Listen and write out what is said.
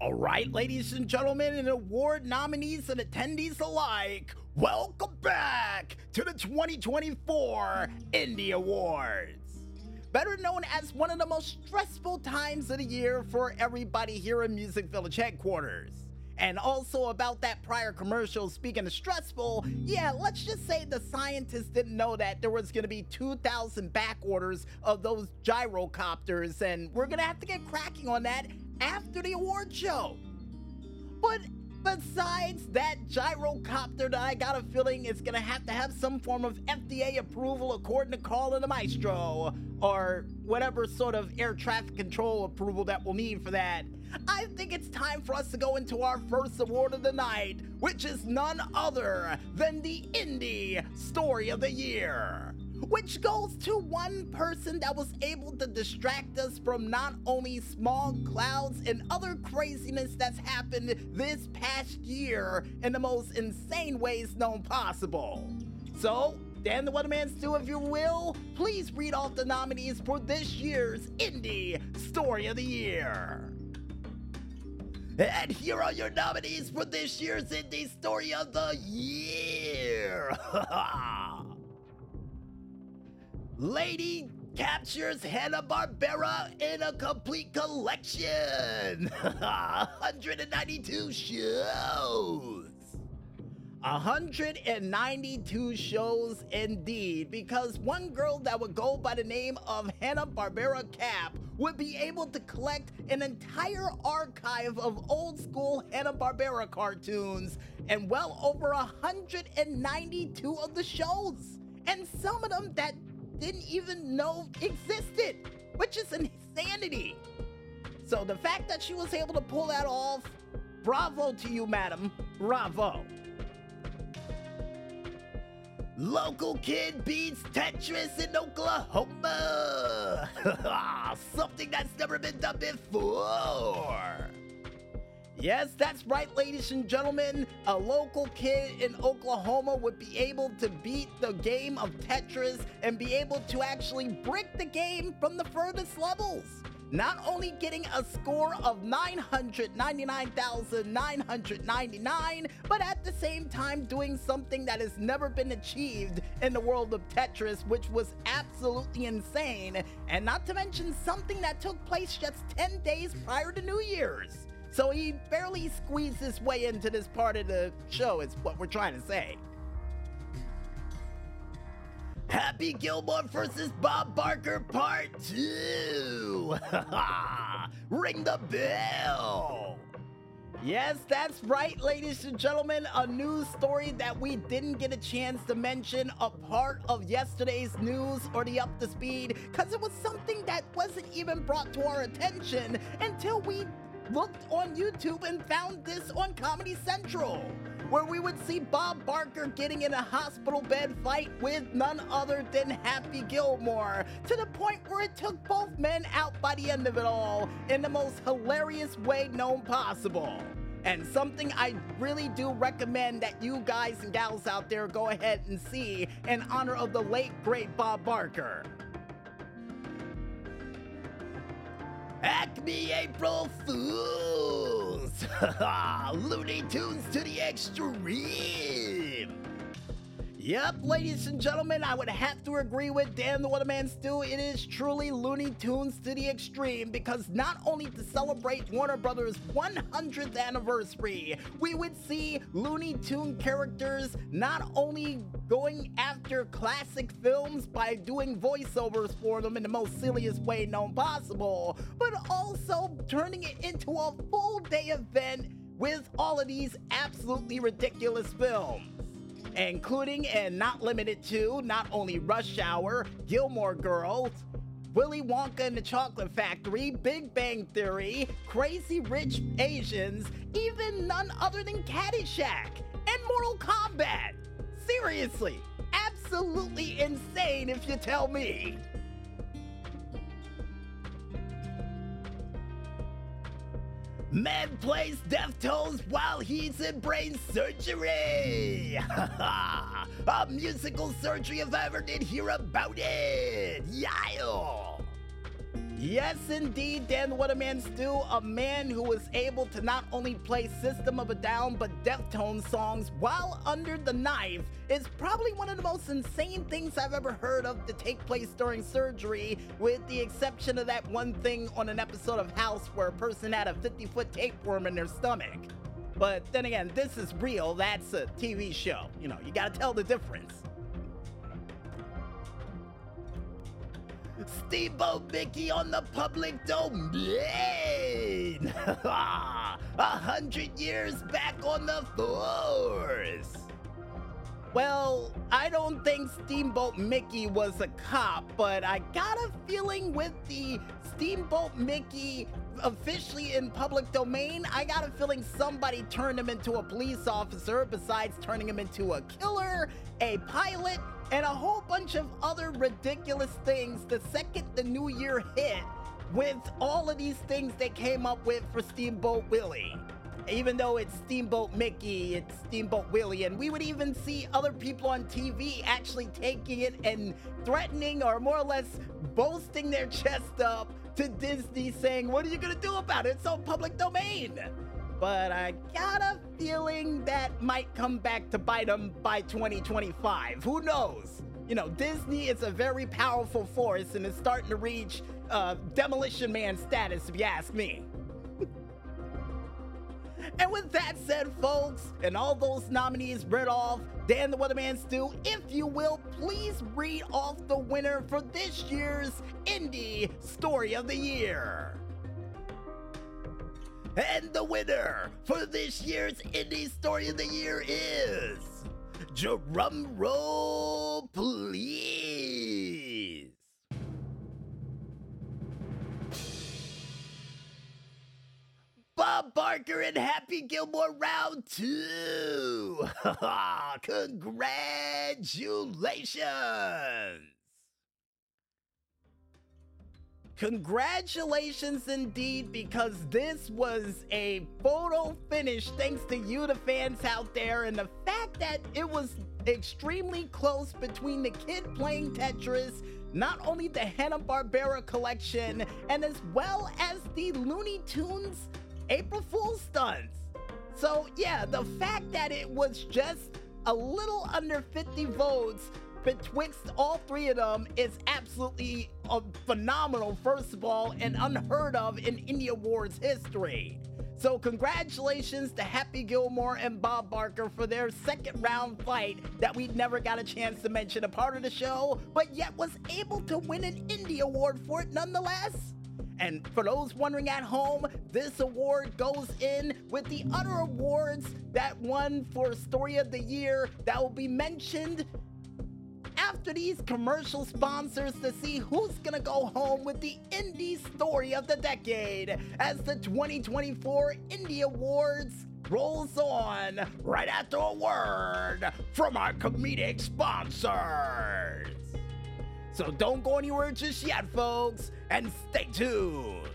All right, ladies and gentlemen, and award nominees and attendees alike, welcome back to the 2024 Indy Awards. Better known as one of the most stressful times of the year for everybody here in Music Village headquarters. And also about that prior commercial, speaking of stressful, yeah, let's just say the scientists didn't know that there was gonna be 2,000 back orders of those gyrocopters, and we're gonna have to get cracking on that after the award show. But besides that gyrocopter that I got a feeling is gonna have to have some form of FDA approval according to Carl and the Maestro, or whatever sort of air traffic control approval that we'll need for that. I think it's time for us to go into our first award of the night, which is none other than the Indy Story of the Year which goes to one person that was able to distract us from not only smog clouds and other craziness that's happened this past year in the most insane ways known possible. So, Dan the Weatherman Stu, if you will, please read off the nominees for this year's Indy Story of the Year. And here are your nominees for this year's Indy Story of the Year. Lady captures Hanna-Barbera in a complete collection. 192 shows. 192 shows indeed, because one girl that would go by the name of Hanna-Barbera Cap would be able to collect an entire archive of old school Hanna-Barbera cartoons and well over 192 of the shows. And some of them that didn't even know existed, which is insanity. So the fact that she was able to pull that off, bravo to you, madam. Bravo. Local kid beats Tetris in Oklahoma. Ah, something that's never been done before. Yes, that's right, ladies and gentlemen. A local kid in Oklahoma would be able to beat the game of Tetris and be able to actually brick the game from the furthest levels. Not only getting a score of 999,999, but at the same time doing something that has never been achieved in the world of Tetris, which was absolutely insane, and not to mention something that took place just 10 days prior to New Year's. So he barely squeezed his way into this part of the show, is what we're trying to say. Happy Gilmore versus Bob Barker Part 2! Ring the bell! Yes, that's right, ladies and gentlemen. A news story that we didn't get a chance to mention a part of yesterday's news or the up to speed because it was something that wasn't even brought to our attention until we looked on YouTube and found this on Comedy Central, where we would see Bob Barker getting in a hospital bed fight with none other than Happy Gilmore, to the point where it took both men out by the end of it all in the most hilarious way known possible. And something I really do recommend that you guys and gals out there go ahead and see in honor of the late great Bob Barker. Acme April Fools! Looney Tunes to the extreme! Yep, ladies and gentlemen, I would have to agree with Dan the Weatherman Stu. It is truly Looney Tunes to the extreme because not only to celebrate Warner Brothers' 100th anniversary, we would see Looney Tune characters not only going after classic films by doing voiceovers for them in the most silliest way known possible, but also turning it into a full day event with all of these absolutely ridiculous films including and not limited to not only Rush Hour, Gilmore Girls, Willy Wonka and the Chocolate Factory, Big Bang Theory, Crazy Rich Asians, even none other than Caddyshack, and Mortal Kombat. Seriously, absolutely insane if you tell me. Man plays death Deftones while he's in brain surgery! A musical surgery if I ever did hear about it! Yeah! Yes, indeed, Dan What a Weatherman do. a man who was able to not only play System of a Down but Deftones songs while under the knife is probably one of the most insane things I've ever heard of to take place during surgery, with the exception of that one thing on an episode of House where a person had a 50 foot tapeworm in their stomach. But then again, this is real, that's a TV show. You know, you gotta tell the difference. Steamboat Mickey on the public domain! A hundred years back on the force! Well, I don't think Steamboat Mickey was a cop, but I got a feeling with the Steamboat Mickey officially in public domain, I got a feeling somebody turned him into a police officer besides turning him into a killer, a pilot, and a whole bunch of other ridiculous things the second the new year hit with all of these things they came up with for Steamboat Willie. Even though it's Steamboat Mickey, it's Steamboat Willie, and we would even see other people on TV actually taking it and threatening or more or less boasting their chest up to Disney saying, What are you gonna do about it? It's all public domain but I got a feeling that might come back to bite them by 2025. Who knows? You know, Disney is a very powerful force and is starting to reach uh, Demolition Man status, if you ask me. and with that said, folks, and all those nominees read off, Dan the Weatherman Stu, if you will, please read off the winner for this year's Indy Story of the Year. And the winner for this year's Indy Story of the Year is. Drum roll, please. Bob Barker and Happy Gilmore round two. Congratulations. Congratulations indeed, because this was a photo finish thanks to you, the fans out there, and the fact that it was extremely close between the kid playing Tetris, not only the Hanna-Barbera collection, and as well as the Looney Tunes April Fool's stunts. So yeah, the fact that it was just a little under 50 votes betwixt all three of them is absolutely uh, phenomenal, first of all, and unheard of in Indy Awards history. So, congratulations to Happy Gilmore and Bob Barker for their second round fight that we never got a chance to mention a part of the show, but yet was able to win an Indy Award for it nonetheless. And for those wondering at home, this award goes in with the other awards that won for Story of the Year that will be mentioned after these commercial sponsors to see who's gonna go home with the indie story of the decade as the 2024 Indy Awards rolls on right after a word from our comedic sponsors. So don't go anywhere just yet, folks, and stay tuned.